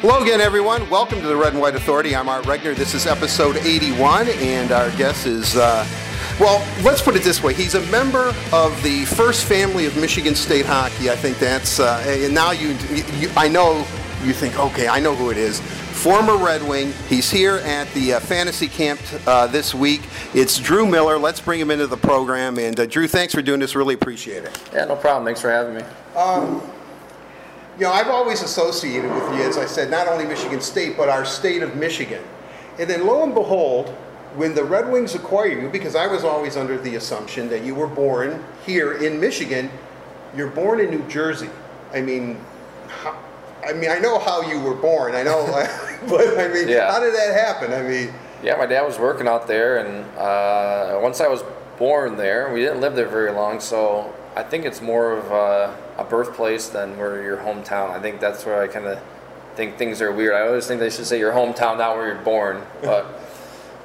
Hello again, everyone. Welcome to the Red and White Authority. I'm Art Regner. This is episode 81, and our guest is, uh, well, let's put it this way. He's a member of the first family of Michigan State hockey. I think that's, uh, and now you, you, I know you think, okay, I know who it is. Former Red Wing. He's here at the uh, fantasy camp uh, this week. It's Drew Miller. Let's bring him into the program. And uh, Drew, thanks for doing this. Really appreciate it. Yeah, no problem. Thanks for having me. You know, I've always associated with you, as I said, not only Michigan State, but our state of Michigan. And then lo and behold, when the Red Wings acquire you, because I was always under the assumption that you were born here in Michigan, you're born in New Jersey. I mean, how, I mean, I know how you were born. I know, but I mean, Yeah. how did that happen? I mean, Yeah, my dad was working out there, and uh, once I was born there, we didn't live there very long, so I think it's more of a, a birthplace than where your hometown. I think that's where I kind of think things are weird. I always think they should say your hometown, not where you're born. But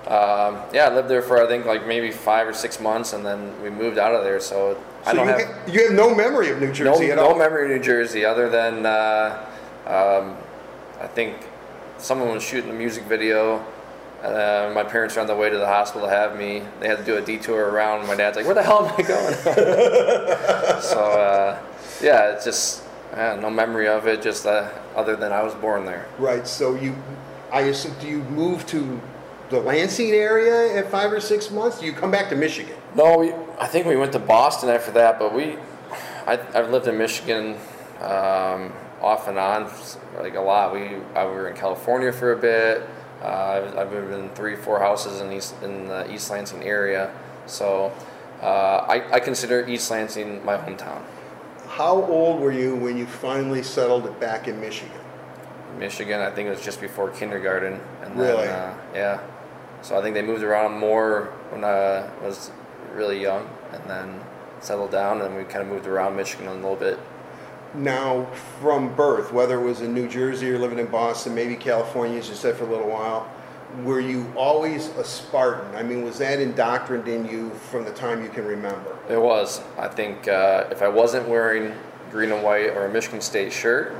um, yeah, I lived there for I think like maybe five or six months, and then we moved out of there. So, I don't you, have. ha- you have no memory of New no, Jersey at no all. memory of New Jersey other than uh, um, I think someone was shooting a music video. Uh, my parents were on the way to the hospital to have me. They had to do a detour around. My dad's like, "Where the hell am I going?" so uh, yeah, it's just no memory of it. Just uh, other than I was born there. Right. So you, I assume, do you move to the Lansing area at five or six months? Do you come back to Michigan? No, we, I think we went to Boston after that, but we, I, I've lived in Michigan um, off and on, like a lot. We, I, we were in California for a bit. Uh, I've, I've lived in three, four houses in East in the East Lansing area, so uh, I, I consider East Lansing my hometown. How old were you when you finally settled back in Michigan? Michigan, I think it was just before kindergarten, and Really? then uh, yeah. So I think they moved around more when I was really young, and then settled down, and we kind of moved around Michigan a little bit. Now, from birth, whether it was in New Jersey or living in Boston, maybe California, as you said, for a little while, were you always a Spartan? I mean, was that indoctrined in you from the time you can remember? It was. I think uh, if I wasn't wearing green and white or a Michigan State shirt,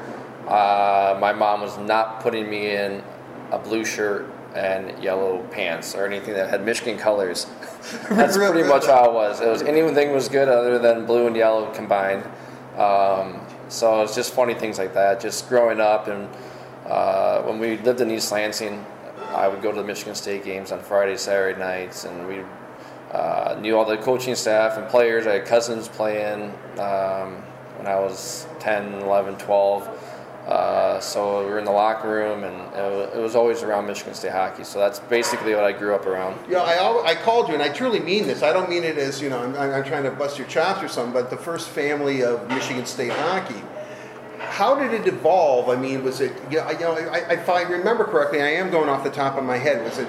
uh, my mom was not putting me in a blue shirt and yellow pants or anything that had Michigan colors. That's pretty much how it was. It was anything was good other than blue and yellow combined. Um, so it's just funny things like that. Just growing up and uh, when we lived in East Lansing, I would go to the Michigan State games on Friday, Saturday nights, and we uh, knew all the coaching staff and players. I had cousins playing um, when I was 10, 11, 12. Uh, so we were in the locker room, and it was always around Michigan State hockey. So that's basically what I grew up around. You know, I, I called you, and I truly mean this. I don't mean it as, you know, I'm, I'm trying to bust your chops or something, but the first family of Michigan State hockey. How did it evolve? I mean, was it, you know, you know, I, if I remember correctly, I am going off the top of my head, was it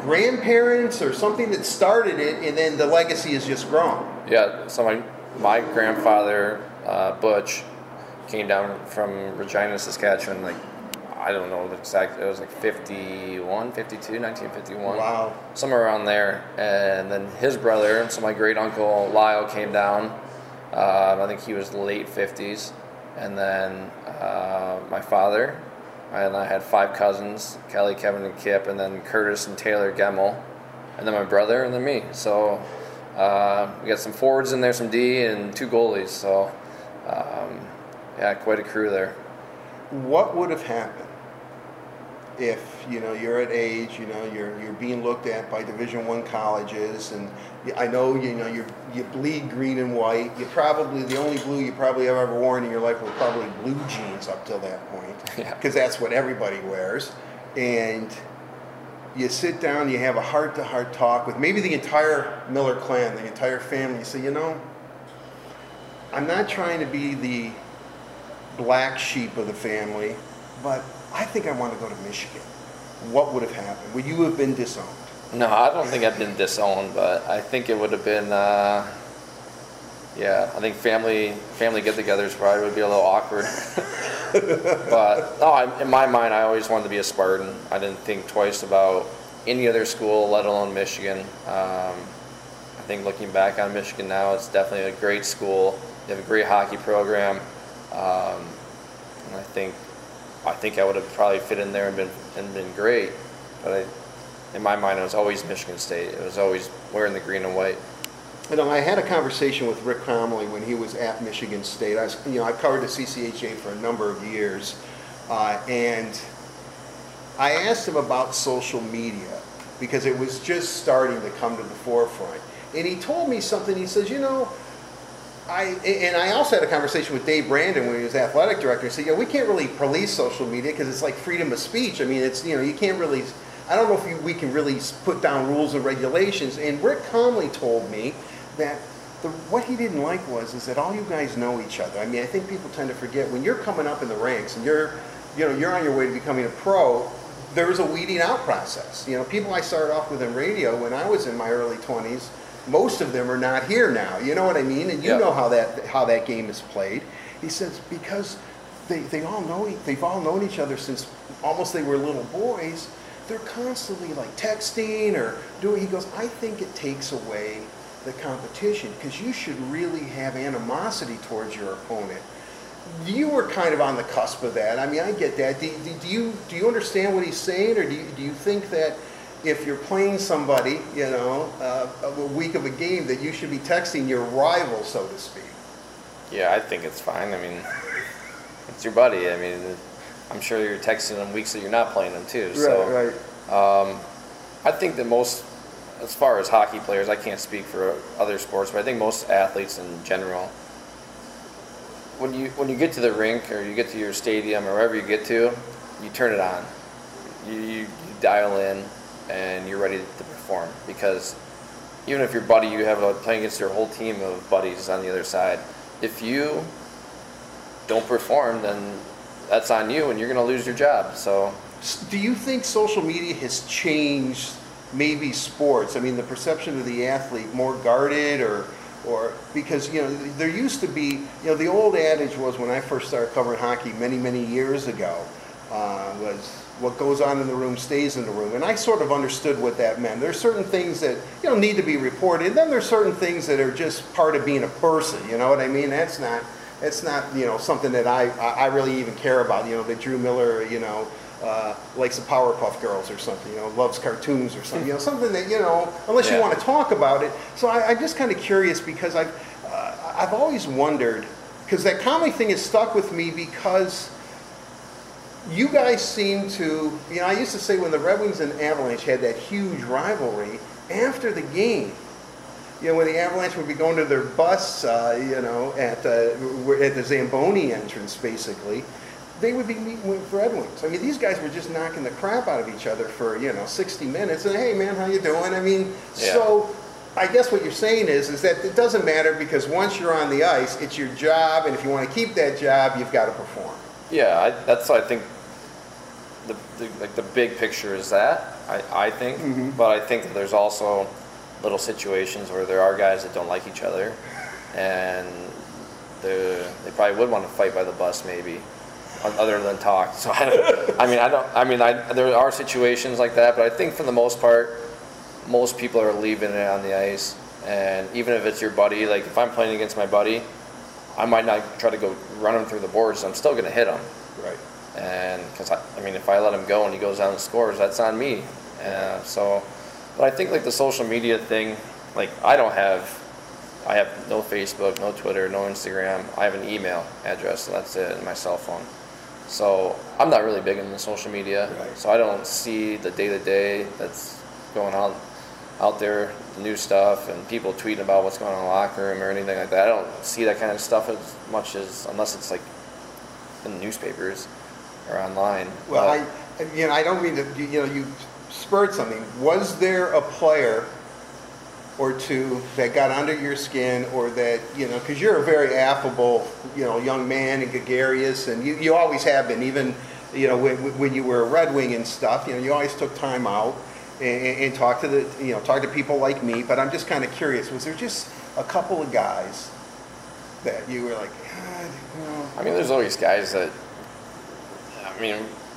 grandparents or something that started it, and then the legacy has just grown? Yeah, so my, my grandfather, uh, Butch, came down from Regina, Saskatchewan, like, I don't know the exact, it was like 51, 52, 1951. Wow. Somewhere around there. And then his brother, so my great uncle Lyle came down. Um, I think he was late 50s. And then uh, my father, and I had five cousins Kelly, Kevin, and Kip, and then Curtis and Taylor Gemmel. And then my brother, and then me. So uh, we got some forwards in there, some D, and two goalies. So um, yeah, quite a crew there. What would have happened if you know you're at age, you know you're you're being looked at by Division One colleges, and I know you know you you bleed green and white. You probably the only blue you probably have ever worn in your life were probably blue jeans up till that point, Yeah. because that's what everybody wears, and. You sit down, you have a heart-to-heart talk with maybe the entire Miller clan, the entire family. You say, you know, I'm not trying to be the black sheep of the family, but I think I want to go to Michigan. What would have happened? Would you have been disowned? No, I don't think I've been disowned, but I think it would have been. Uh, yeah, I think family family get-togethers probably would be a little awkward. but no, I, in my mind, I always wanted to be a Spartan. I didn't think twice about any other school, let alone Michigan. Um, I think looking back on Michigan now, it's definitely a great school. They have a great hockey program, um, and I think I think I would have probably fit in there and been and been great. But I, in my mind, it was always Michigan State. It was always wearing the green and white. You know, I had a conversation with Rick Comley when he was at Michigan State. I was, you know, I've covered the CCHA for a number of years, uh, and I asked him about social media because it was just starting to come to the forefront. And he told me something. He says, you know, I and I also had a conversation with Dave Brandon when he was athletic director. He said, "Yeah, we can't really police social media because it's like freedom of speech. I mean, it's you know, you can't really. I don't know if you, we can really put down rules and regulations." And Rick Comley told me that the, what he didn't like was is that all you guys know each other. I mean, I think people tend to forget when you're coming up in the ranks and you're, you know, you're on your way to becoming a pro. There's a weeding out process. You know, people I started off with in radio when I was in my early 20s, most of them are not here now. You know what I mean? And you Yeah. know how that how that game is played. He says because they, they all know they've all known each other since almost they were little boys. They're constantly like texting or doing. He goes, I think it takes away the competition because you should really have animosity towards your opponent. You were kind of on the cusp of that. I mean, I get that. Do, do, do you do you understand what he's saying, or do you, do you think that if you're playing somebody, you know, uh, a week of a game, that you should be texting your rival, so to speak? Yeah, I think it's fine. I mean, it's your buddy. I mean, I'm sure you're texting them weeks that you're not playing them too. So right. Um, I think that most, as far as hockey players, I can't speak for other sports, but I think most athletes in general, when you when you get to the rink or you get to your stadium or wherever you get to, you turn it on, you, you, you dial in, and you're ready to perform. Because even if your buddy, you have a, playing against your whole team of buddies on the other side, if you don't perform, then that's on you, and you're going to lose your job. So. Do you think social media has changed maybe sports? I mean, the perception of the athlete more guarded or, or because, you know, there used to be, you know, the old adage was when I first started covering hockey many, many years ago, uh, was what goes on in the room stays in the room. And I sort of understood what that meant. There's certain things that, you know, need to be reported. And then there's certain things that are just part of being a person. You know what I mean? That's not, that's not, you know, something that I, I really even care about. You know, that Drew Miller, you know, uh, likes the Powerpuff Girls or something, you know, loves cartoons or something, you know, something that, you know, unless you want to talk about it. So I, I'm just kind of curious because I've, uh, I've always wondered, because that comedy thing has stuck with me because you guys seem to, you know, I used to say when the Red Wings and Avalanche had that huge rivalry, after the game, you know, when the Avalanche would be going to their bus, uh, you know, at, uh, at the Zamboni entrance, basically, they would be meeting with Red Wings. I mean, these guys were just knocking the crap out of each other for, you know, 60 minutes. And, hey, man, how you doing? I mean, Yeah. so I guess what you're saying is, is that it doesn't matter because once you're on the ice, it's your job. And if you want to keep that job, you've got to perform. Yeah, I, that's I think the, the like the big picture is that I, I think, mm-hmm. but I think that there's also little situations where there are guys that don't like each other, and they they probably would want to fight by the bus maybe, other than talk. So I, don't, I mean I don't I mean I there are situations like that, but I think for the most part, most people are leaving it on the ice, and even if it's your buddy, like if I'm playing against my buddy, I might not try to go run him through the boards. I'm still going to hit him. And because I, I mean, if I let him go and he goes down and scores, that's on me. Uh, so, but I think like the social media thing, like I don't have, I have no Facebook, no Twitter, no Instagram. I have an email address, and that's it, and my cell phone. So I'm not really big into social media. Right. So I don't see the day to day that's going on out there, the new stuff, and people tweeting about what's going on in the locker room or anything like that. I don't see that kind of stuff as much as unless it's like in the newspapers or online. Well, I, you know, I don't mean to, you know, you spurred something. Was there a player or two that got under your skin or that, you know, because you're a very affable, you know, young man and gregarious, and you, you always have been, even, you know, when, when you were a Red Wing and stuff, you know, you always took time out and, and talked to the, you know, talked to people like me, but I'm just kind of curious, was there just a couple of guys that you were like, God, you know, I mean, there's always guys that, I mean,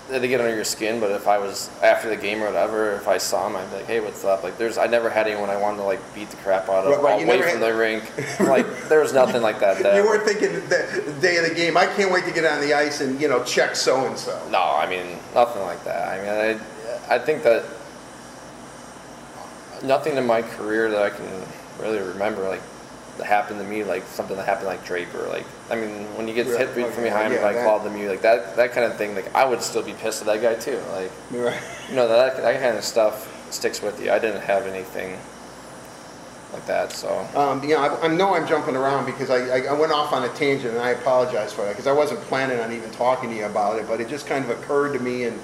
they get under your skin. But if I was after the game or whatever, if I saw him, I'd be like, "Hey, what's up?" Like, there's I never had anyone I wanted to like beat the crap out of Right, right, away from had- the rink. like, there was nothing like that. that You weren't thinking the day of the game. I can't wait to get on the ice and you know check so and so. No, I mean nothing like that. I mean, I, I think that nothing in my career that I can really remember like happened to me like something that happened like Draper. Like, I mean, when you get Right, hit from behind yeah, by that- Claude Lemieux, like that that kind of thing, like I would still be pissed at that guy too. Like, Right. you know, that that kind of stuff sticks with you. I didn't have anything like that, so. Um, you know, I, I know I'm jumping around because I, I, went off on a tangent and I apologize for that because I wasn't planning on even talking to you about it, but it just kind of occurred to me and,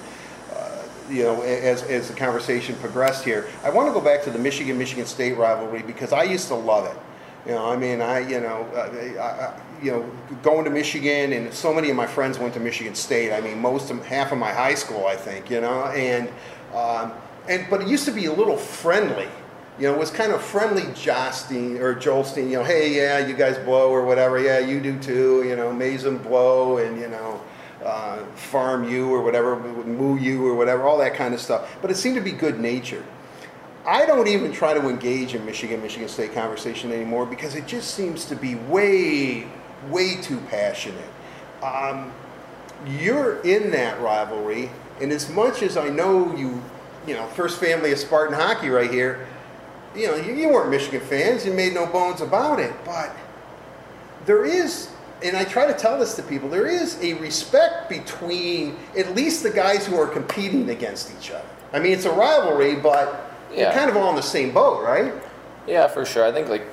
uh, you know, as, as the conversation progressed here. I want to go back to the Michigan-Michigan State rivalry because I used to love it. You know, I mean, I, you know, uh, I, I, you know, going to Michigan and so many of my friends went to Michigan State. I mean, most of, half of my high school, I think, you know, and, um, and, but it used to be a little friendly. You know, it was kind of friendly josting or jolsting, you know, hey, yeah, you guys blow or whatever. Yeah, you do too. You know, Mason blow and, you know, uh, farm you or whatever, moo you or whatever, all that kind of stuff. But it seemed to be good natured. I don't even try to engage in Michigan Michigan State conversation anymore because it just seems to be way way too passionate. Um, you're in that rivalry, and as much as I know you, you know, first family of Spartan hockey right here, you know, you, you weren't Michigan fans. You made no bones about it, but there is. And I try to tell this to people. There is a respect between at least the guys who are competing against each other. I mean, it's a rivalry, but you're Yeah. kind of all in the same boat, right? Yeah, for sure. I think like,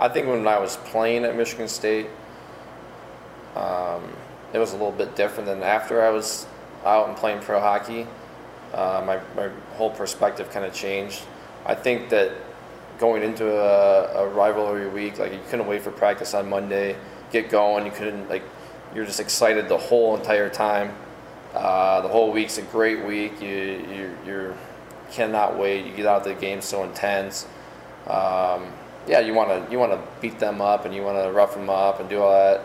I think when I was playing at Michigan State, um, it was a little bit different than after I was out and playing pro hockey. Uh, my my whole perspective kind of changed. I think that going into a, a rivalry week, like you couldn't wait for practice on Monday, get going. You couldn't like, you're just excited the whole entire time. Uh, the whole week's a great week. You you you're cannot wait. You get out of the game so intense. Um, yeah, you want to you want to beat them up and you want to rough them up and do all that.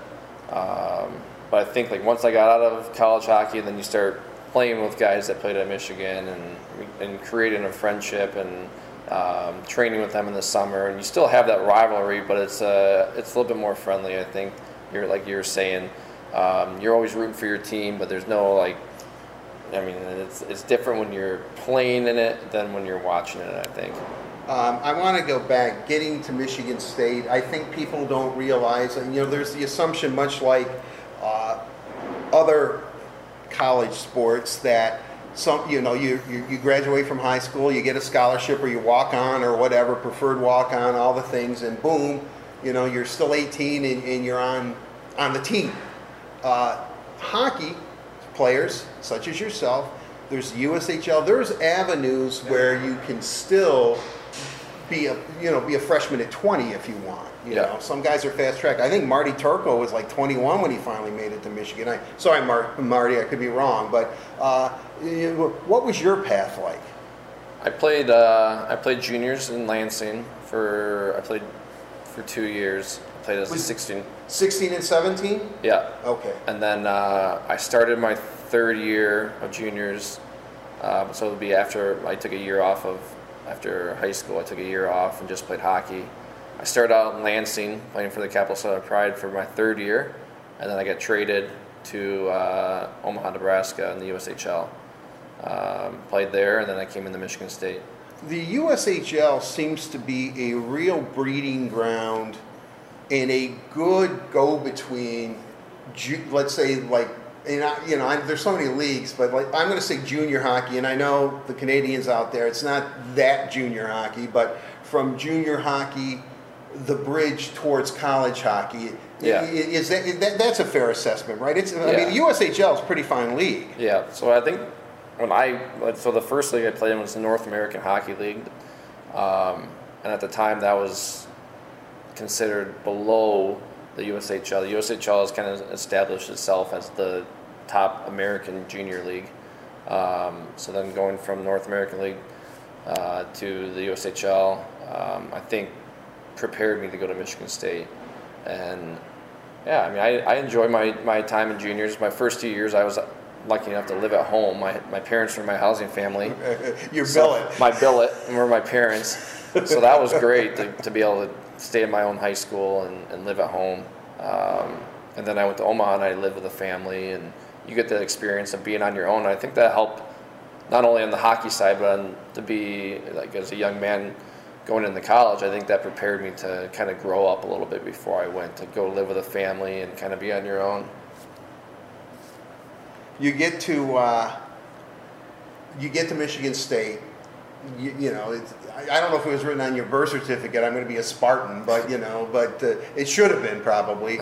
Um, but I think like once I got out of college hockey, then you start playing with guys that played at Michigan and and creating a friendship and um, training with them in the summer. And you still have that rivalry, but it's uh, it's a little bit more friendly. I think you're like you were saying. Um, you're always rooting for your team, but there's no like I mean, it's, it's different when you're playing in it than when you're watching it, I think. Um, I want to go back, getting to Michigan State. I think people don't realize, and you know, there's the assumption, much like uh, other college sports, that some, you know, you, you you graduate from high school, you get a scholarship, or you walk on, or whatever, preferred walk on, all the things, and boom, you know, you're still 18 and, and you're on on the team. Uh, hockey players such as yourself, there's USHL, there's avenues where you can still be a you know be a freshman at 20 if you want. You Yeah. know, some guys are fast track. I think Marty Turco was like 21 when he finally made it to Michigan. I sorry, Mar- Marty, I could be wrong, but uh, what was your path like? I played uh, I played juniors in Lansing for I played for two years. Played as a Was- 16. 16 and 17? Yeah, Okay. and then uh, I started my third year of juniors. Um, so it would be after I took a year off of after high school. I took a year off and just played hockey. I started out in Lansing playing for the Capital Centre Pride for my third year, and then I got traded to uh, Omaha, Nebraska in the USHL. Um, played there, and then I came into Michigan State. The USHL seems to be a real breeding ground and a good go-between. Let's say, like, and I, you know, I, there's so many leagues, but like, I'm going to say junior hockey, and I know the Canadians out there. It's not that junior hockey, but from junior hockey, the bridge towards college hockey. Yeah. Is that, is that that's a fair assessment, right? It's. I Yeah. mean, the USHL is a pretty fine league. Yeah, so I think when I so the first league I played in was the North American Hockey League, um, and at the time that was considered below the USHL. The USHL has kind of established itself as the top American junior league. Um, so then going from North American League uh, to the USHL, um, I think prepared me to go to Michigan State, and yeah, I mean, I, I enjoy my, my time in juniors. My first two years, I was lucky enough to live at home. My, my parents were my housing family. Your So billet. My billet were my parents. So that was great to, to be able to stay in my own high school and, and live at home. Um, and then I went to Omaha and I lived with a family, and you get the experience of being on your own. I think that helped not only on the hockey side, but on, to be like as a young man going into college. I think that prepared me to kind of grow up a little bit before I went to go live with a family and kind of be on your own. you get to uh, you get to Michigan State. You, you know, I, I don't know if it was written on your birth certificate. I'm going to be a Spartan, but you know, but uh, it should have been probably.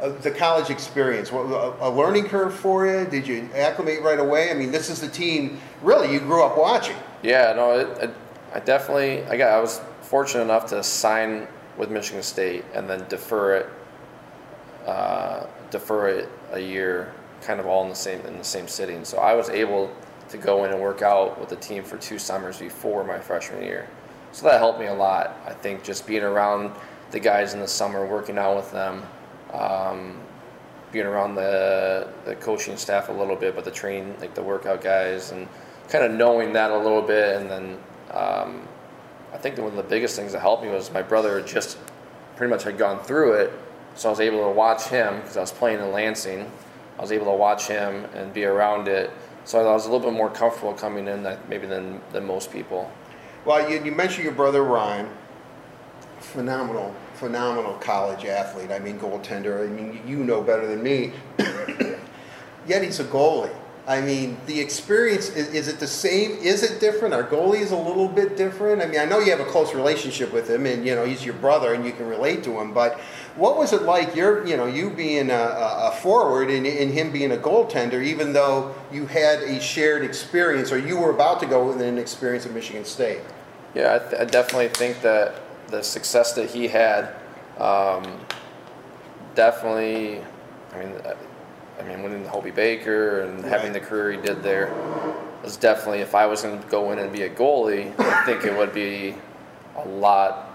Uh, the college experience, what, a, a learning curve for you? Did you acclimate right away? I mean, this is the team really you grew up watching. Yeah, no, it, it, I definitely, I got, I was fortunate enough to sign with Michigan State and then defer it, uh, defer it a year, kind of all in the same in the same sitting. So I was able to go in and work out with the team for two summers before my freshman year. So that helped me a lot. I think just being around the guys in the summer, working out with them, um, being around the the coaching staff a little bit, but the train like the workout guys and kind of knowing that a little bit, and then um, I think one of the biggest things that helped me was my brother just pretty much had gone through it, so I was able to watch him because I was playing in Lansing. I was able to watch him and be around it, so I was a little bit more comfortable coming in that maybe than than most people. Well, you, you mentioned your brother Ryan, phenomenal, phenomenal college athlete. I mean, goaltender. I mean, you know better than me. Yet he's a goalie. I mean, the experience is, is it the same? Is it different? Our goalie is a little bit different? I mean, I know you have a close relationship with him, and you know he's your brother, and you can relate to him. But what was it like? You're, you know, you being a, a forward and, and him being a goaltender, even though you had a shared experience, or you were about to go with an experience at Michigan State. Yeah, I, th- I definitely think that the success that he had, um, definitely. I mean, I mean, winning the Hobey Baker and having the career he did there was definitely. If I was going to go in and be a goalie, I think it would be a lot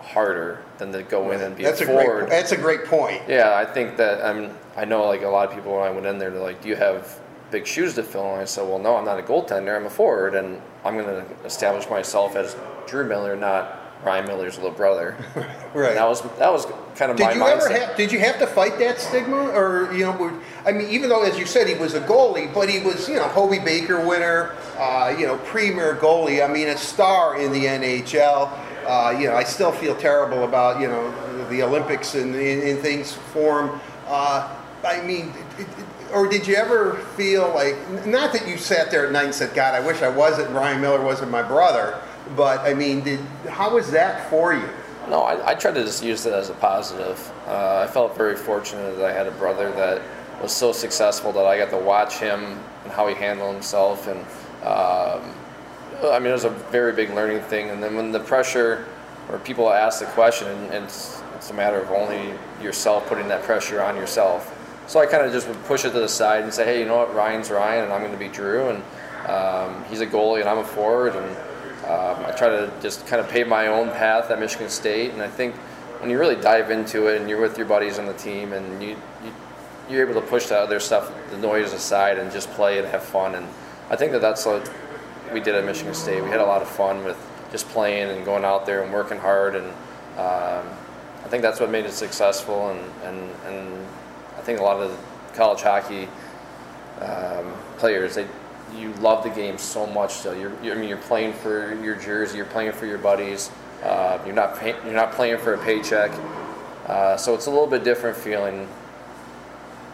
harder than to go in and be That's a forward. great. That's a great point. Yeah, I think that um, I know like a lot of people when I went in there, they're like, "Do you have big shoes to fill?" And I said, "Well, no, I'm not a goaltender. I'm a forward, and I'm going to establish myself as Drew Miller, not Ryan Miller's little brother." Right. And that was that was kind of my Did you mindset. ever have? Did you have to fight that stigma, or you know? I mean, even though, as you said, he was a goalie, but he was, you know, Hobey Baker winner, uh, you know, premier goalie. I mean, a star in the NHL. Uh, you know, I still feel terrible about you know the Olympics and, and, and things for him. Uh, I mean, it- it- or did you ever feel like, not that you sat there at night and said, "God, I wish I wasn't Ryan Miller wasn't my brother," but I mean, did how was that for you? No, I, I tried to just use it as a positive. Uh, I felt very fortunate that I had a brother that was so successful that I got to watch him and how he handled himself. And um, I mean, it was a very big learning thing. And then when the pressure, or people ask the question, and, it's, it's a matter of only yourself putting that pressure on yourself. So I kind of just would push it to the side and say, hey, you know what, Ryan's Ryan, and I'm going to be Drew, and um, he's a goalie, and I'm a forward, and um, I try to just kind of pave my own path at Michigan State, and I think when you really dive into it and you're with your buddies on the team and you, you you're able to push that other stuff, the noise aside, and just play and have fun. And I think that that's what we did at Michigan State. We had a lot of fun with just playing and going out there and working hard, and um, I think that's what made it successful. And, and, and I think a lot of the college hockey um, players, they you love the game so much. So you're, you I mean, you're playing for your jersey, you're playing for your buddies. Uh, you're not pay, you're not playing for a paycheck. Uh, so it's a little bit different feeling.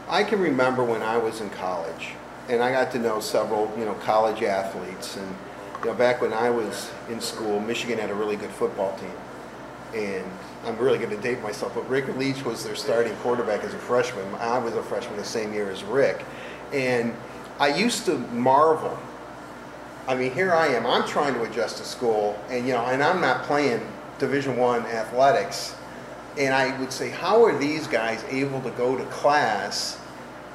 I can remember when I was in college, and I got to know several, you know, college athletes. And you know, back when I was in school, Michigan had a really good football team, and I'm really going to date myself, but Rick Leach was their starting quarterback as a freshman. I was a freshman the same year as Rick, and I used to marvel. I mean, here I am. I'm trying to adjust to school, and you know, and I'm not playing Division One athletics. And I would say, how are these guys able to go to class?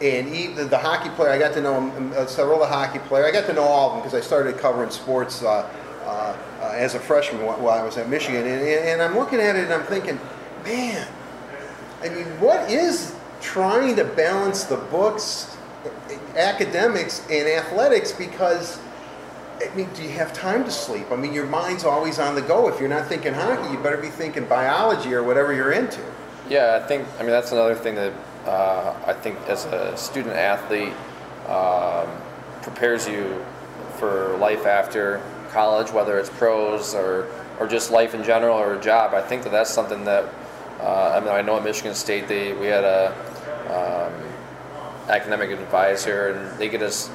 And even the hockey player, I got to know um, uh, several of the hockey players. I got to know all of them because I started covering sports uh, uh, uh, as a freshman wh- while I was at Michigan. And, and I'm looking at it and I'm thinking, man, I mean, what is trying to balance the books academics and athletics because I mean, do you have time to sleep? I mean, your mind's always on the go. If you're not thinking hockey, you better be thinking biology or whatever you're into. Yeah, I think. I mean, that's another thing that uh, I think as a student athlete um, prepares you for life after college, whether it's pros or or just life in general or a job. I think that that's something that uh, I mean, I know at Michigan State they we had a um, academic advisor and they get us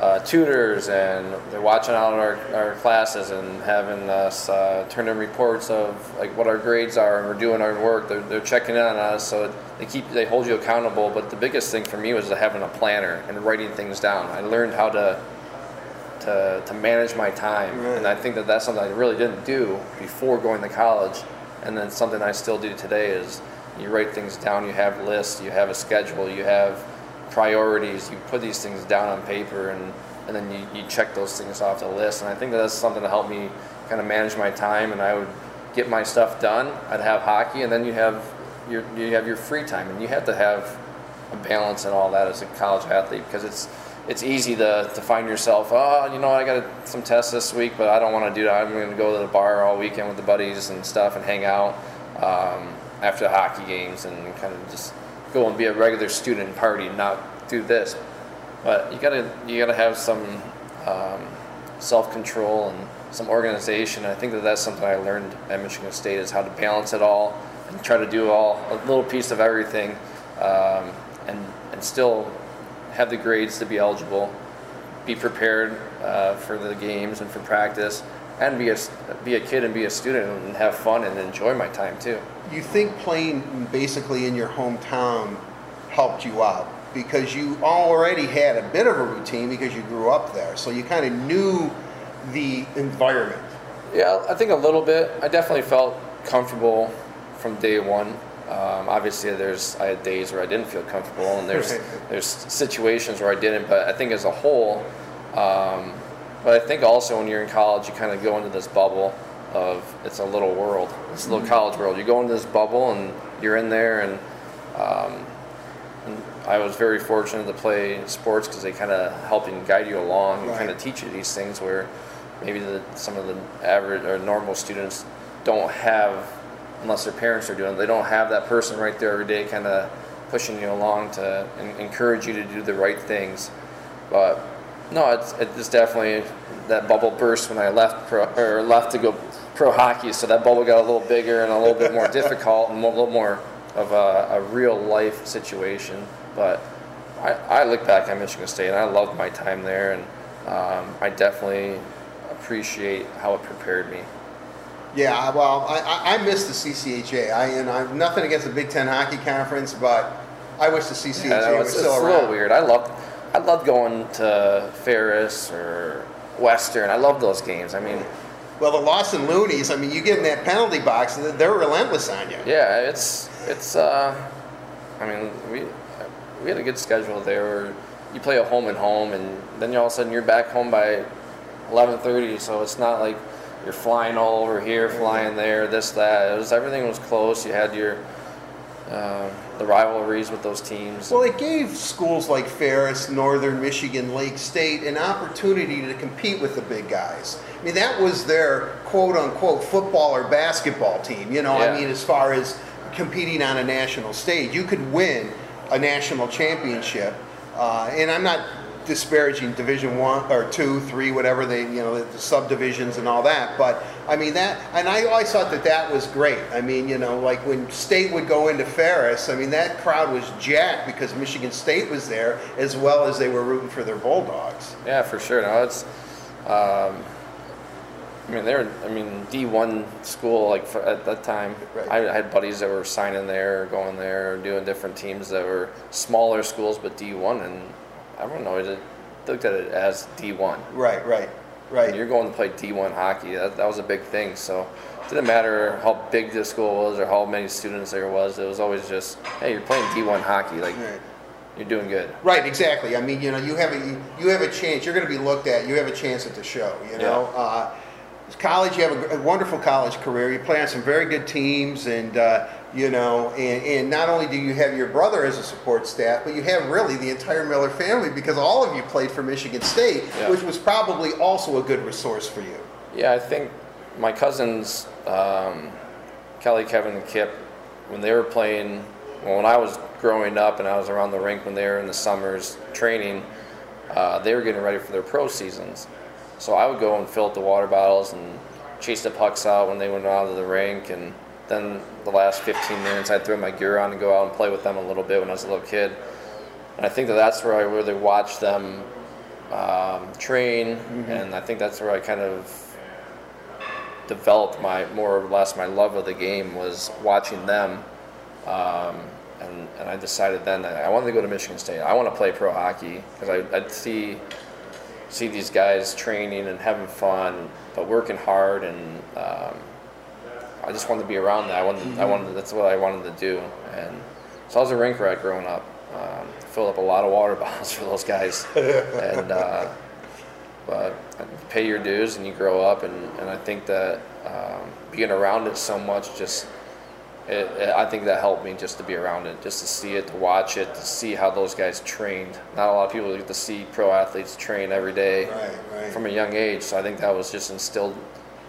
uh, tutors and they're watching out our, our classes and having us uh, turn in reports of like what our grades are and we're doing our work. They're, they're checking in on us, so they keep they hold you accountable. But the biggest thing for me was having a planner and writing things down. I learned how to to, to manage my time, Right. and I think that that's something I really didn't do before going to college, and then something I still do today is you write things down. You have lists. You have a schedule. You have priorities. You put these things down on paper, and, and then you, you check those things off the list. And I think that that's something to help me kind of manage my time. And I would get my stuff done. I'd have hockey, and then you have your you have your free time, and you have to have a balance and all that as a college athlete because it's it's easy to, to find yourself oh you know I got some tests this week but I don't want to do that I'm going to go to the bar all weekend with the buddies and stuff and hang out um, after hockey games and kind of just and be a regular student and party and not do this but you gotta you gotta have some um, self control and some organization. I think that that's something I learned at Michigan State is how to balance it all and try to do all a little piece of everything, um, and and still have the grades to be eligible, be prepared uh, for the games and for practice, and be a be a kid and be a student and have fun and enjoy my time too. You think playing basically in your hometown helped you out because you already had a bit of a routine because you grew up there, so you kind of knew the environment. Yeah, I think a little bit. I definitely felt comfortable from day one. Um, obviously, there's I had days where I didn't feel comfortable, and there's there's situations where I didn't. But I think as a whole, um, but I think also when you're in college, you kind of go into this bubble of it's a little world, it's a little college world. You go into this bubble and you're in there, and, um, and I was very fortunate to play sports because they kind of help and guide you along and Right. kind of teach you these things where maybe the, some of the average or normal students don't have unless their parents are doing it. They don't have that person right there every day kind of pushing you along to en- encourage you to do the right things. But no, it's, it's definitely that bubble burst when I left pro, or left to go pro hockey. So that bubble got a little bigger and a little bit more difficult and a little more of a, a real life situation. But I, I look back at Michigan State and I loved my time there, and um, I definitely appreciate how it prepared me. Yeah, well, I, I, I miss the CCHA. I and I'm nothing against the Big Ten Hockey Conference, but I wish the CCHA Yeah, no, was it's, it's still a little weird. I love, I love going to Ferris or Western. I love those games. I mean, Well, the Lawson Loonies, I mean, you get in that penalty box, they're- they're relentless on you. yeah, it's it's. Uh, I mean, we we had a good schedule there. Where you play a home and home, and then all of a sudden you're back home by 11:30. So it's not like you're flying all over here, flying there, this that. It was everything was close. You had your uh, the rivalries with those teams. Well, it gave schools like Ferris, Northern Michigan, Lake State an opportunity to compete with the big guys. I mean, that was their quote unquote football or basketball team, you know, Yeah. I mean, as far as competing on a national stage. You could win a national championship. Uh, and I'm not disparaging Division One or Two, Three, whatever they, you know, the subdivisions and all that. But I mean that, and I always thought that that was great. I mean, you know, like when State would go into Ferris, I mean that crowd was jacked because Michigan State was there, as well as they were rooting for their Bulldogs. Yeah, for sure. No, it's. Um, I mean, they're. I mean, D one school like for, at that time. Right. I had buddies that were signing there, or going there, or doing different teams that were smaller schools, but D one, and everyone always looked at it as D one. Right, right, right. you're going to play D one hockey, that, that was a big thing. So it didn't matter how big the school was or how many students there was. It was always just, hey, you're playing D one hockey, like Right. you're doing good. Right, exactly. I mean, you know, you have a you have a chance. You're going to be looked at. You have a chance at the show. You know, uh, college. You have a, a wonderful college career. You play on some very good teams, and uh, you know, and, and not only do you have your brother as a support staff, but you have really the entire Miller family because all of you played for Michigan State, Yeah. which was probably also a good resource for you. Yeah, I think my cousins, um, Kelly, Kevin, and Kip, when they were playing, well, when I was growing up and I was around the rink when they were in the summers training, uh, they were getting ready for their pro seasons. So I would go and fill up the water bottles and chase the pucks out when they went out of the rink. And then the last 15 minutes, I'd throw my gear on and go out and play with them a little bit when I was a little kid. And I think that that's where I really watched them um, train, and I think that's where I kind of developed my more or less my love of the game was watching them. Um, and, and I decided then that I wanted to go to Michigan State. I want to play pro hockey because I, I'd see see these guys training and having fun, but working hard, and um, I just wanted to be around that. I wanted, I wanted, that's what I wanted to do, and so I was a rink rat growing up. Um, filled up a lot of water bottles for those guys, and uh, but pay your dues and you grow up, and, and I think that um, being around it so much just. It, it, I think that helped me just to be around it, just to see it, to watch it, to see how those guys trained. Not a lot of people get to see pro athletes train every day Right, right. from a young age. So I think that was just instilled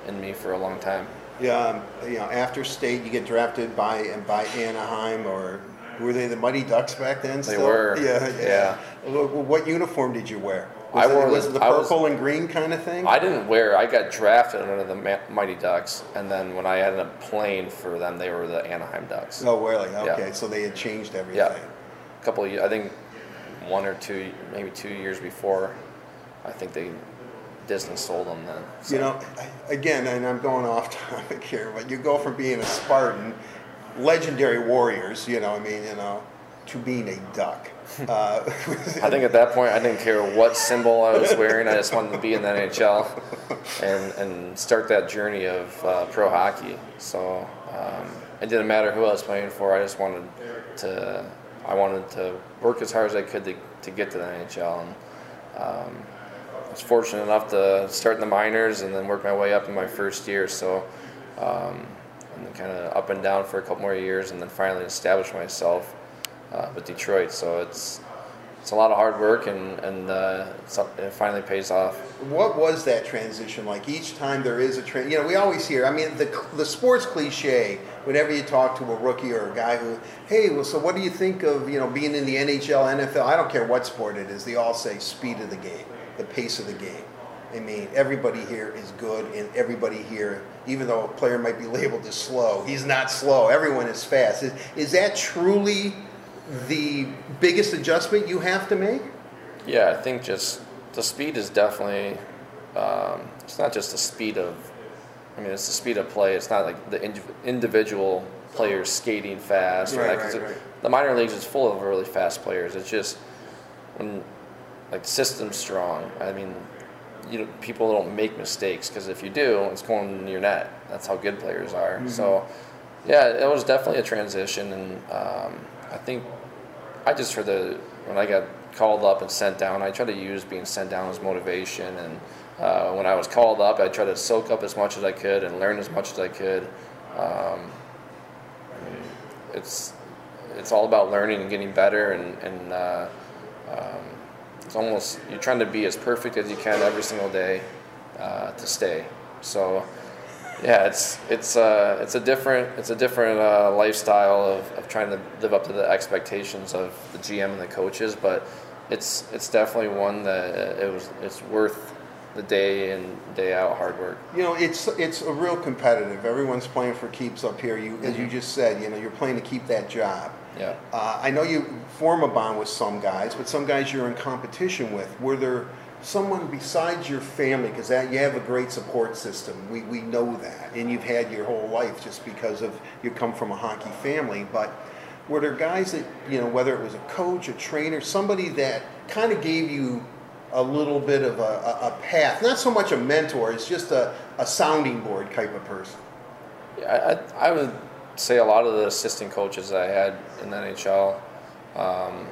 in me for a long time. Yeah, um, you know, after state, you get drafted by by Anaheim, or were they the Mighty Ducks back then? They still? were, Yeah, yeah. yeah. What uniform did you wear? I Was it, wore was the- it the I was- purple and green kind of thing? I didn't wear. I got drafted under the Ma- Mighty Ducks, and then when I ended up playing for them, they were the Anaheim Ducks. oh, really? Okay, Yeah. so they had changed everything. Yeah. A couple of, I think one or two, maybe two years before, I think they Disney sold them then. So- You know, again, and I'm going off topic here, but you go from being a Spartan, legendary warriors, you know, I mean, you know, to being a duck. Uh, I think at that point I didn't care what symbol I was wearing. I just wanted to be in the NHL and, and start that journey of uh, pro hockey. So um, it didn't matter who I was playing for. I just wanted to I wanted to work as hard as I could to, to get to the NHL. And um, I was fortunate enough to start in the minors and then work my way up in my first year. So um, and then kind of up and down for a couple more years, and then finally establish myself uh, with Detroit. So it's it's a lot of hard work, and and uh, it finally pays off. what was that transition like? Each time there is a trend, you know, we always hear. I mean, the the sports cliche. Whenever you talk to a rookie or a guy who, hey, well, so what do you think of you know being in the NHL, NFL? I don't care what sport it is. They all say speed of the game, the pace of the game. I mean, everybody here is good, and everybody here, even though a player might be labeled as slow, he's not slow. Everyone is fast. Is, is that truly the biggest adjustment you have to make? Yeah, I think just the speed is definitely. Um, it's not just the speed of. I mean, it's the speed of play. It's not like the indiv- individual players skating fast. or Right, that, 'cause right, it- right. The minor leagues is full of really fast players. It's just when like the system's strong. I mean, you know, people don't make mistakes because if you do, it's going in your net. That's how good players are. Mm-hmm. So, yeah, it was definitely a transition, and um, I think I just for the when I got called up and sent down, I tried to use being sent down as motivation. And uh, when I was called up, I tried to soak up as much as I could and learn as much as I could. Um, it's it's all about learning and getting better, and and uh, um, it's almost you're trying to be as perfect as you can every single day uh, to stay. So yeah, it's it's uh, it's a different it's a different uh, lifestyle of, of trying to live up to the expectations of the GM and the coaches, but it's it's definitely one that it was it's worth the day in day out hard work. You know, it's it's a real competitive. Everyone's playing for keeps up here. You, as you just said, you know, you're playing to keep that job. Yeah. Uh, I know you form a bond with some guys, but some guys you're in competition with. Were there someone besides your family? Because that you have a great support system. We we know that, and you've had your whole life just because of you come from a hockey family. But were there guys that you know, whether it was a coach, a trainer, somebody that kind of gave you a little bit of a, a, a path, not so much a mentor, it's just a, a sounding board type of person. Yeah, I, I would say a lot of the assistant coaches I had in the NHL um,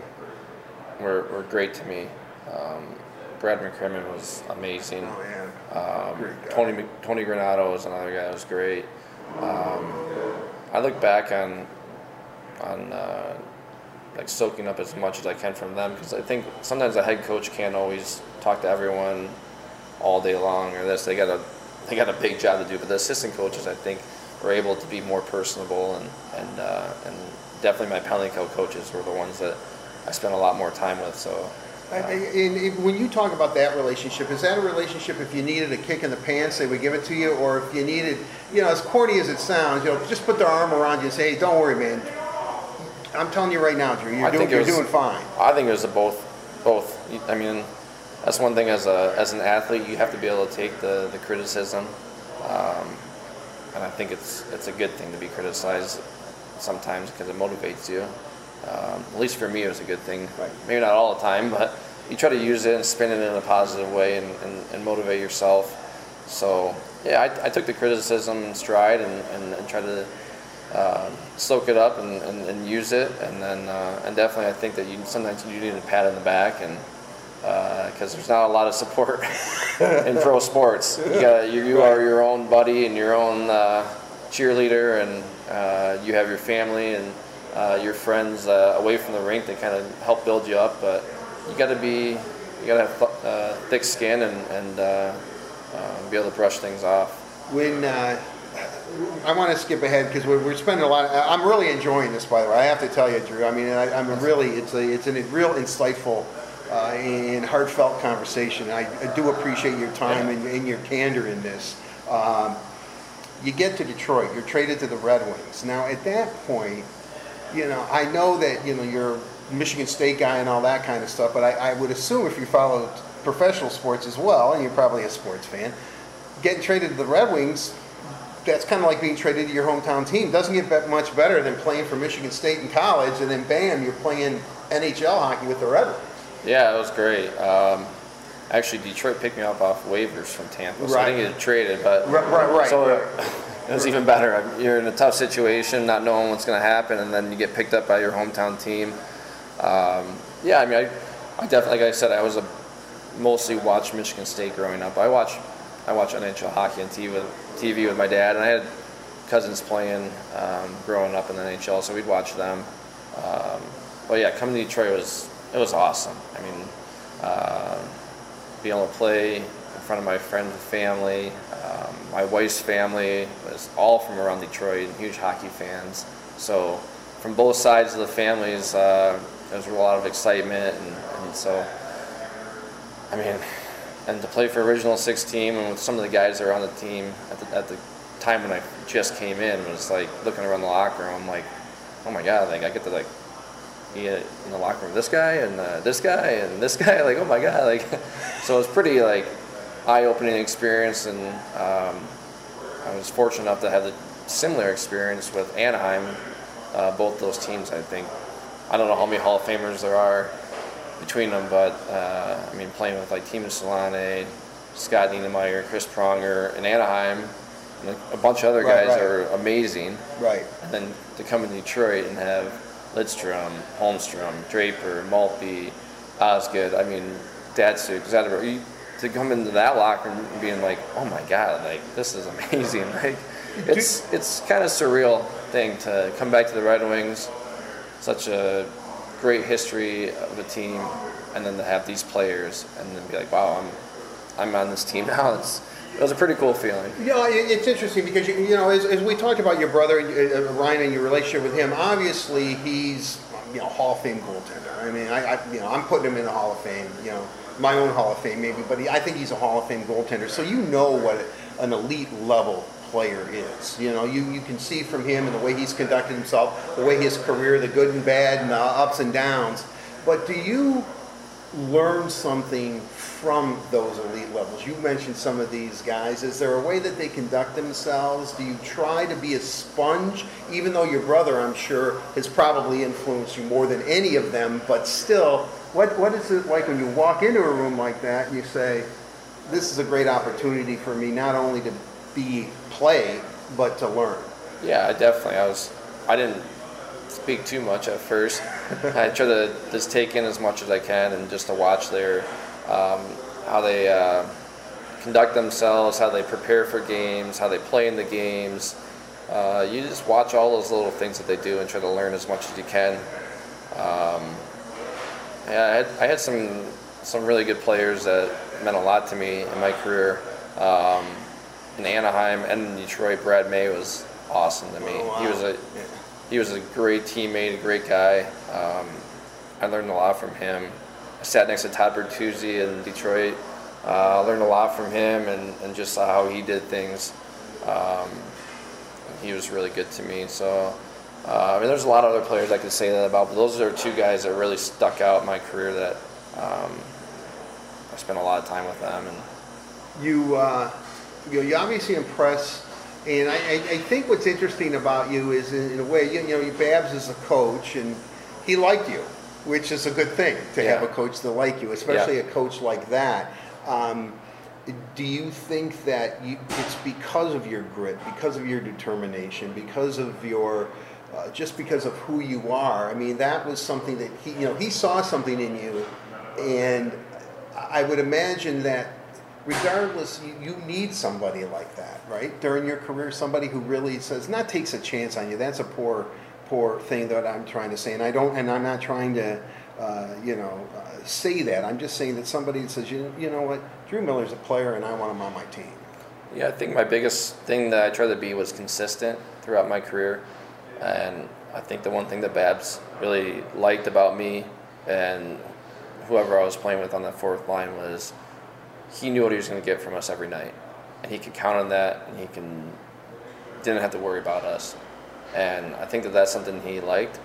were, were great to me. Um, Brad McCrimmon was amazing. Oh yeah. Um, Tony Tony Granato was another guy that was great. Um, I look back on on uh, like soaking up as much as I can from them because I think sometimes a head coach can't always talk to everyone all day long or this. They got a they got a big job to do, but the assistant coaches I think were able to be more personable and and uh, and definitely my penalty kill coaches were the ones that I spent a lot more time with. So. And, and when you talk about that relationship, is that a relationship if you needed a kick in the pants, they would give it to you, or if you needed, you know, as corny as it sounds, you know, just put their arm around you and say, hey, don't worry, man, I'm telling you right now, Drew, you're, doing, you're was, doing fine. I think it was a both. Both. I mean, that's one thing as a as an athlete, you have to be able to take the the criticism, um, and I think it's it's a good thing to be criticized sometimes because it motivates you. Um, at least for me, it was a good thing. Right. Maybe not all the time, but you try to use it and spin it in a positive way and, and, and motivate yourself. So yeah, I, I, took the criticism in stride and, and, and tried to uh, soak it up and, and, and, use it, and then uh, and definitely I think that you sometimes you need a pat on the back and because uh, there's not a lot of support in pro sports. You, got, you, you are your own buddy and your own uh, cheerleader, and uh, you have your family and uh, your friends away from the rink that kind of help build you up. But you got to be you got to have th- thick skin and, and be able to brush things off. When I want to skip ahead because we're, we're, spending a lot. Of, I'm really enjoying this, by the way. I have to tell you, Drew. I mean, I, am really it's a it's a real insightful uh, and heartfelt conversation. I, I, do appreciate your time and, and your candor in this. Um, you get to Detroit. You're traded to the Red Wings. Now, at that point, you know, I know that you know you're Michigan State guy and all that kind of stuff, but I, I would assume if you follow professional sports as well, and you're probably a sports fan, getting traded to the Red Wings that's kind of like being traded to your hometown team. Doesn't get much better than playing for Michigan State in college, and then bam, you're playing NHL hockey with the Red Wings. Yeah, it was great. Um, actually, Detroit picked me up off waivers from Tampa, so right. I didn't get traded. But right, right, right. So right. it was even better. You're in a tough situation, not knowing what's going to happen, and then you get picked up by your hometown team. Um, yeah, I mean, I, I definitely, like I said, I was a mostly watched Michigan State growing up. I watched I watched NHL hockey on TV with, TV with my dad, and I had cousins playing um, growing up in the NHL, so we'd watch them. Um, but yeah, coming to Detroit was it was awesome. I mean, uh, being able to play in front of my friends and family. My wife's family was all from around Detroit, huge hockey fans. So from both sides of the families, uh, there was a lot of excitement, and, and so I mean and to play for original six team and with some of the guys that were on the team at the, at the time when I just came in was like looking around the locker room I'm like oh my god like I get to like be in the locker room this guy and uh, this guy and this guy like oh my god like so it was pretty like eye-opening experience and um, I was fortunate enough to have the similar experience with Anaheim uh, both those teams I think I don't know how many Hall of Famers there are between them. But uh, I mean, playing with like Teemu Selanne, Scott Niedermayer, Chris Pronger, and Anaheim, and a bunch of other guys right, right. are amazing. Right. And then to come to Detroit and have Lidstrom, Holmstrom, Draper, Maltby, Osgood. I mean, Datsyuk, Zetterberg. To come into that locker room and being like, oh my god, like this is amazing. Like it's it's kind of surreal thing to come back to the Red Wings, such a great history of a team, and then to have these players, and then be like, wow, I'm I'm on this team now. It's it was a pretty cool feeling. You know, it's interesting because you, you know, as, as we talked about your brother uh, Ryan and your relationship with him, obviously he's you know Hall of Fame goaltender. I mean, I, I you know I'm putting him in the Hall of Fame. You know, my own Hall of Fame maybe, but he, I think he's a Hall of Fame goaltender. So you know what an elite level player is. You know, you, you can see from him and the way he's conducted himself, the way his career, the good and bad and the ups and downs. But do you learn something from those elite levels? You mentioned some of these guys. Is there a way that they conduct themselves? Do you try to be a sponge, even though your brother, I'm sure, has probably influenced you more than any of them, but still, what, what is it like when you walk into a room like that and you say, this is a great opportunity for me not only to be play, but to learn. Yeah, I definitely. I was. I didn't speak too much at first. I try to just take in as much as I can and just to watch their um, how they uh, conduct themselves, how they prepare for games, how they play in the games, Uh, you just watch all those little things that they do and try to learn as much as you can. Um, yeah, I had, I had some some really good players that meant a lot to me in my career. Um, in Anaheim and in Detroit, Brad May was awesome to me. Oh, wow. He was a he was a great teammate, a great guy. Um, I learned a lot from him. I sat next to Todd Bertuzzi in Detroit. Uh, I learned a lot from him and, and just saw how he did things. Um, he was really good to me. So, uh, I mean, there's a lot of other players I could say that about, but those are two guys that really stuck out in my career that um, I spent a lot of time with them. And you, uh, you, know, you obviously impress, and I, I, I think what's interesting about you is, in, in a way, you, you know, Babs is a coach, and he liked you, which is a good thing to have a coach to like you, especially Yeah. a coach like that. Um, do you think that you, it's because of your grit, because of your determination, because of your, uh, just because of who you are? I mean, that was something that he, you know, he saw something in you, and I would imagine that regardless, you, you need somebody like that, right? During your career, somebody who really says, not takes a chance on you. That's a poor, poor thing that I'm trying to say, and I don't, and I'm not trying to, uh, you know, uh, say that. I'm just saying that somebody says, you, you know what, Drew Miller's a player, and I want him on my team. Yeah, I think my biggest thing that I tried to be was consistent throughout my career. And I think the one thing that Babs really liked about me and whoever I was playing with on that fourth line was he knew what he was going to get from us every night. And he could count on that and he can didn't have to worry about us. And I think that that's something he liked.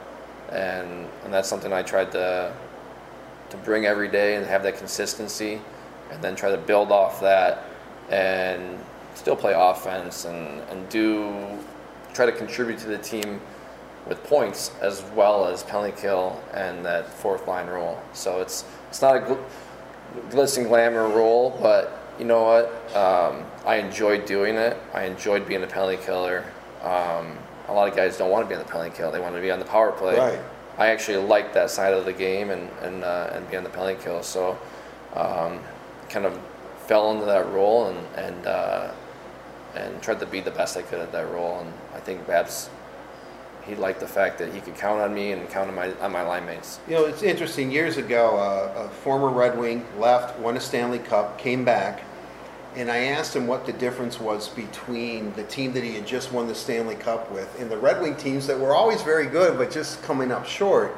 And, and that's something I tried to, to bring every day and have that consistency and then try to build off that and still play offense and, and do try to contribute to the team with points as well as penalty kill and that fourth line role. So it's it's not a gl- glitz and glamour role, but you know what? Um, I enjoyed doing it. I enjoyed being a penalty killer. Um, a lot of guys don't want to be on the penalty kill; they want to be on the power play. Right. I actually like that side of the game and and uh, and be on the penalty kill. So, um, kind of fell into that role and and uh, and tried to be the best I could at that role. And I think Babs, he liked the fact that he could count on me and count on my on my line mates. You know, it's interesting. Years ago, uh, a former Red Wing left, won a Stanley Cup, came back, and I asked him what the difference was between the team that he had just won the Stanley Cup with and the Red Wing teams that were always very good but just coming up short.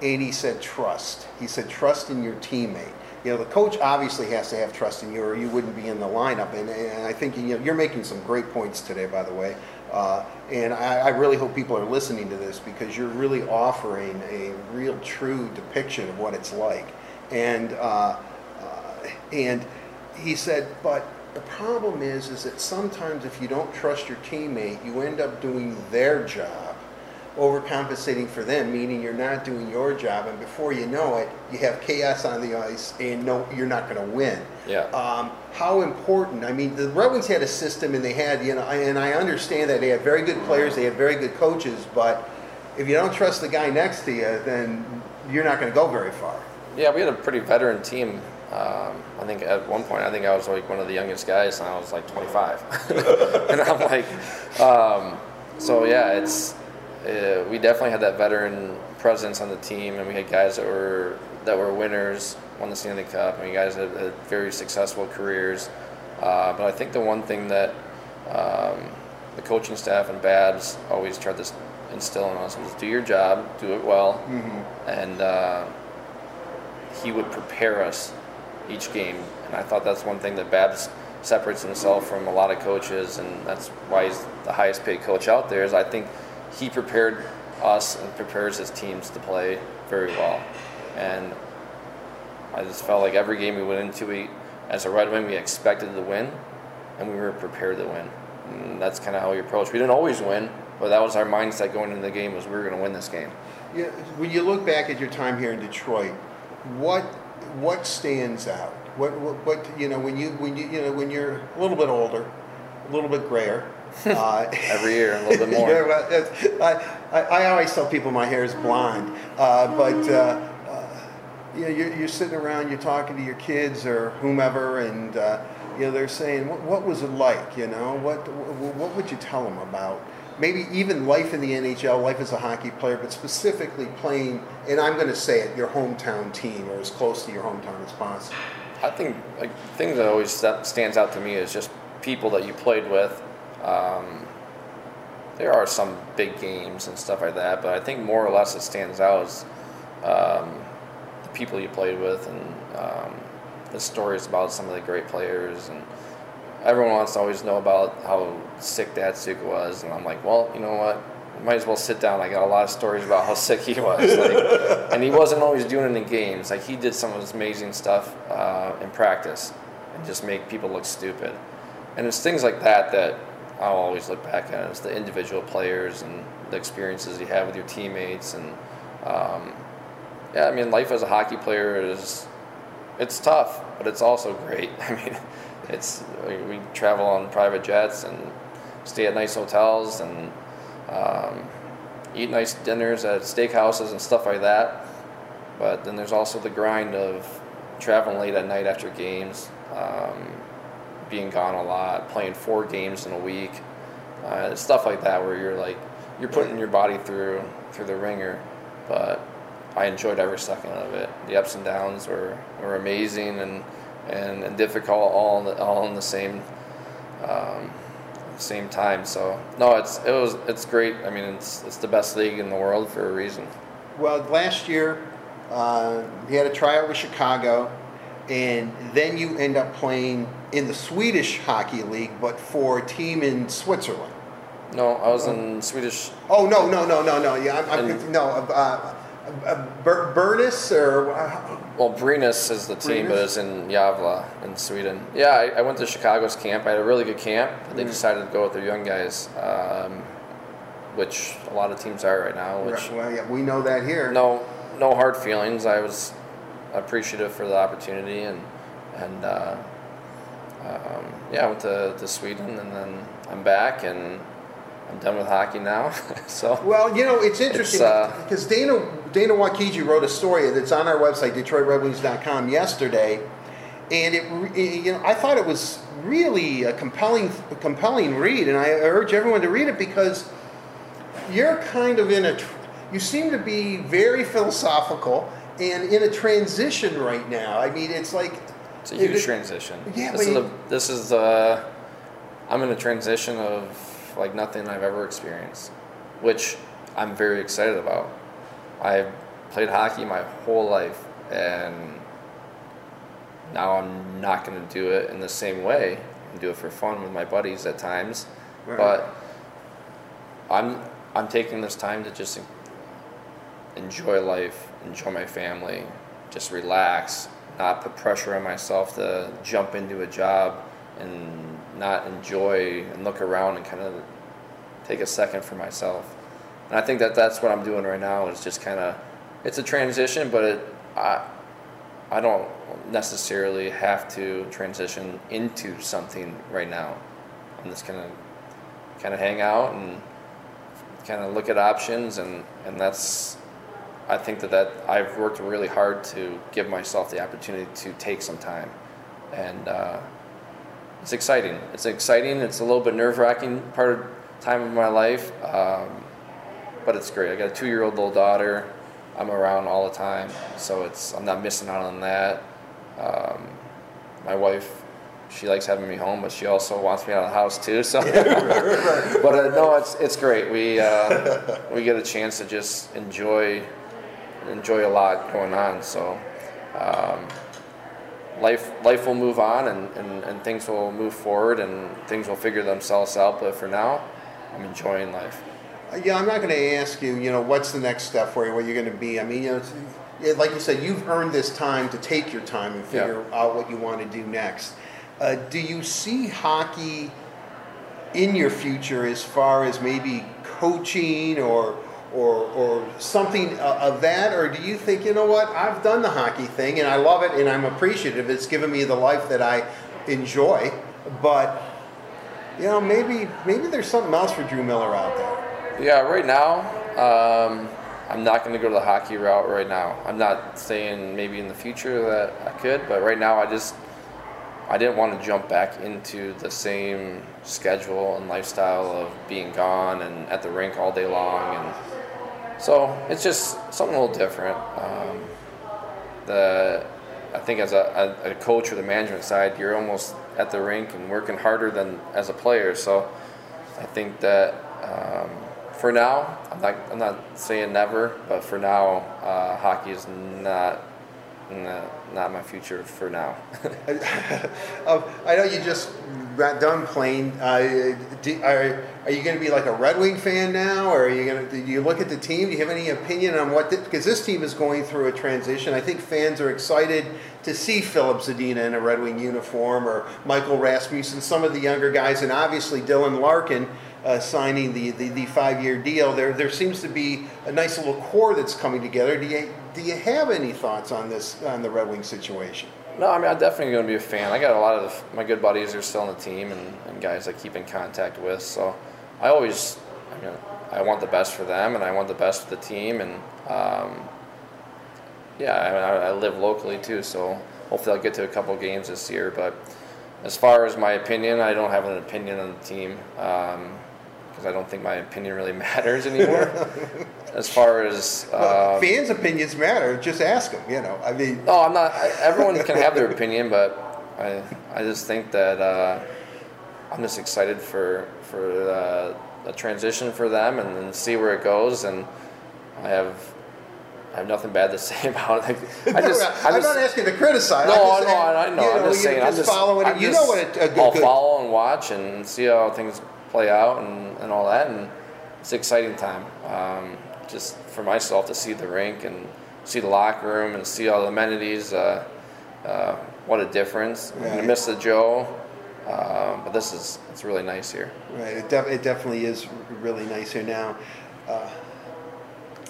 And he said, trust. He said, trust in your teammate. You know, the coach obviously has to have trust in you or you wouldn't be in the lineup. And, and I think you know, you're making some great points today, by the way. Uh, and I, I really hope people are listening to this because you're really offering a real true depiction of what it's like. And, uh, uh, and he said, but the problem is, is that sometimes if you don't trust your teammate, you end up doing their job, overcompensating for them, meaning you're not doing your job, and before you know it, you have chaos on the ice, and no, you're not going to win. Yeah. Um, how important? I mean, the Red Wings had a system, and they had, you know, and I understand that they had very good players, they had very good coaches, but if you don't trust the guy next to you, then you're not going to go very far. Yeah, we had a pretty veteran team. Um, I think at one point, I think I was like one of the youngest guys, and I was like 25. and I'm like, um, so yeah, it's uh, we definitely had that veteran presence on the team, and we had guys that were that were winners, won the Stanley Cup, and you guys had, had very successful careers. Uh, but I think the one thing that um, the coaching staff and Babs always tried to instill in us was do your job, do it well, and. Uh, he would prepare us each game. And I thought that's one thing that Babs separates himself from a lot of coaches, and that's why he's the highest paid coach out there. Is I think he prepared us and prepares his teams to play very well. And I just felt like every game we went into, we, as a Red Wing, we expected to win, and we were prepared to win. And that's kind of how we approached. We didn't always win, but that was our mindset going into the game: was we were going to win this game. Yeah, when you look back at your time here in Detroit, what what stands out? What, what, what you know when you when you you know when you're a little bit older, a little bit grayer. Uh, Every year, a little bit more. yeah, well, I, I, I always tell people my hair is blonde, uh, but uh, uh, you know you're, you're sitting around, you're talking to your kids or whomever, and uh, you know they're saying, what, "What was it like?" You know, what what would you tell them about maybe even life in the NHL, life as a hockey player, but specifically playing, and I'm going to say it, your hometown team or as close to your hometown as possible? I think like the thing that always st- stands out to me is just people that you played with. Um, there are some big games and stuff like that, but I think more or less it stands out is um, the people you played with and um, the stories about some of the great players and everyone wants to always know about how sick Datsyuk was, and I'm like, well, you know what? Might as well sit down. I got a lot of stories about how sick he was, like, and he wasn't always doing it in games. Like he did some of this amazing stuff uh, in practice, and just make people look stupid. And it's things like that that I'll always look back at. It's the individual players and the experiences you have with your teammates, and um, yeah, I mean, life as a hockey player is it's tough, but it's also great. I mean it's we travel on private jets and stay at nice hotels and um, eat nice dinners at steakhouses and stuff like that. But then there's also the grind of traveling late at night after games, um, being gone a lot, playing four games in a week, uh, stuff like that, where you're like you're putting your body through through the ringer. But I enjoyed every second of it. The ups and downs were, were amazing and and, and difficult all in the, all in the same um, same time. So no, it's it was it's great. I mean, it's it's the best league in the world for a reason. Well, last year uh, you had a tryout with Chicago, and then you end up playing in the Swedish hockey league, but for a team in Switzerland. No, I was in Swedish. Oh no no no no no yeah I'm, I'm no uh, uh, Burnus or uh, well, Brynäs is the team, but it's in Gävle in Sweden. Yeah, I, I, went to Chicago's camp. I had a really good camp, but they mm. decided to go with their young guys, um, which a lot of teams are right now. Which well, yeah, we know that here. No, no hard feelings. I was appreciative for the opportunity, and and uh, um, yeah, I went to, to Sweden, and then I'm back, and I'm done with hockey now. so well, you know, it's interesting uh, because Dana Dana Wakiji wrote a story that's on our website, DetroitRedWings.com, yesterday, and it you know I thought it was really a compelling a compelling read, and I urge everyone to read it because you're kind of in a you seem to be very philosophical and in a transition right now. I mean, it's like it's a huge it, transition. Yeah, this is a, this is a, I'm in a transition of like nothing I've ever experienced, which I'm very excited about. I've played hockey my whole life, and now I'm not going to do it in the same way. I do it for fun with my buddies at times, right. but I'm I'm taking this time to just enjoy life, enjoy my family, just relax, not put pressure on myself to jump into a job and not enjoy and look around and kind of take a second for myself. And I think that that's what I'm doing right now is just kind of it's a transition, but it, I I don't necessarily have to transition into something right now. I'm just gonna kind of hang out and kind of look at options, and and that's I think that that I've worked really hard to give myself the opportunity to take some time, and. Uh, it's exciting. It's exciting. It's a little bit nerve wracking part of time of my life, um, but it's great. I got a two year old little daughter. I'm around all the time, so it's I'm not missing out on that. Um, my wife, she likes having me home, but she also wants me out of the house too. So, but uh, no, it's it's great. We uh, we get a chance to just enjoy enjoy a lot going on. So. Um, life life will move on and, and, and things will move forward and things will figure themselves out. But for now, I'm enjoying life. Uh, yeah, I'm not going to ask you, you know, what's the next step for you, where you're going to be. I mean, you know, like you said, you've earned this time to take your time and figure yeah. out what you want to do next. Uh, do you see hockey in your future as far as maybe coaching or or, or something of that? Or do you think, you know what, I've done the hockey thing and I love it and I'm appreciative. It's given me the life that I enjoy, but you know, maybe maybe there's something else for Drew Miller out there. Yeah, right now, um, I'm not going to go the hockey route right now. I'm not saying maybe in the future that I could, but right now I just I didn't want to jump back into the same schedule and lifestyle of being gone and at the rink all day long, and so it's just something a little different. Um, the I think as a, a, coach or the management side, you're almost at the rink and working harder than as a player. So I think that um, for now, I'm not, I'm not saying never, but for now, uh, hockey is not, not, not my future for now. um, I know you just got done playing. Uh, do, are, are you going to be like a Red Wing fan now, or are you going to? Do you look at the team? Do you have any opinion on what? Because this team is going through a transition. I think fans are excited to see Filip Zadina in a Red Wing uniform, or Michael Rasmussen, some of the younger guys, and obviously Dylan Larkin. Uh, signing the, the, the five year deal, there there seems to be a nice little core that's coming together. Do you do you have any thoughts on this on the Red Wing situation? No, I mean I'm definitely going to be a fan. I got a lot of my good buddies are still on the team and, and guys I keep in contact with. So I always, I mean, I want the best for them and I want the best for the team. And um, yeah, I, I, live locally too, so hopefully I'll get to a couple games this year. But as far as my opinion, I don't have an opinion on the team. Um, because I don't think my opinion really matters anymore. as far as well, um, fans' opinions matter, just ask them. You know, I mean. No, I'm not. I, everyone can have their opinion, but I I just think that uh, I'm just excited for for uh, a transition for them and, and see where it goes. And I have I have nothing bad to say about it. I just, I'm, I'm just, not asking to criticize. No, just, no, I, I know. You know. I'm just saying. I'm just following it. You know what? A, a good, I'll good. follow and watch and see how things play out and, and all that. And it's an exciting time. Um, just for myself to see the rink and see the locker room and see all the amenities. Uh, uh, what a difference. Right. I miss the Joe. Uh, but this is it's really nice here. Right, it, def- it definitely is really nice here now. Uh,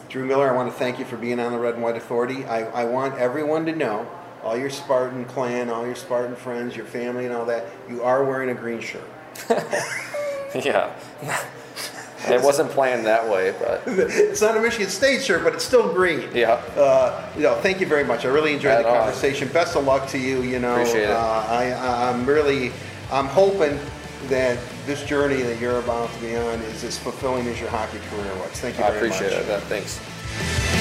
Drew Miller, I want to thank you for being on the Red and White Authority. I, I want everyone to know, all your Spartan clan, all your Spartan friends, your family, and all that, you are wearing a green shirt. yeah. it wasn't planned that way, but it's not a Michigan State shirt, but it's still green. Yeah. Uh, you know, thank you very much. I really enjoyed At the conversation. All. Best of luck to you. You know, Appreciate it. Uh, I, I'm really, I'm hoping that this journey that you're about to be on is as fulfilling as your hockey career was. Thank you I very. I appreciate much. it. Thanks.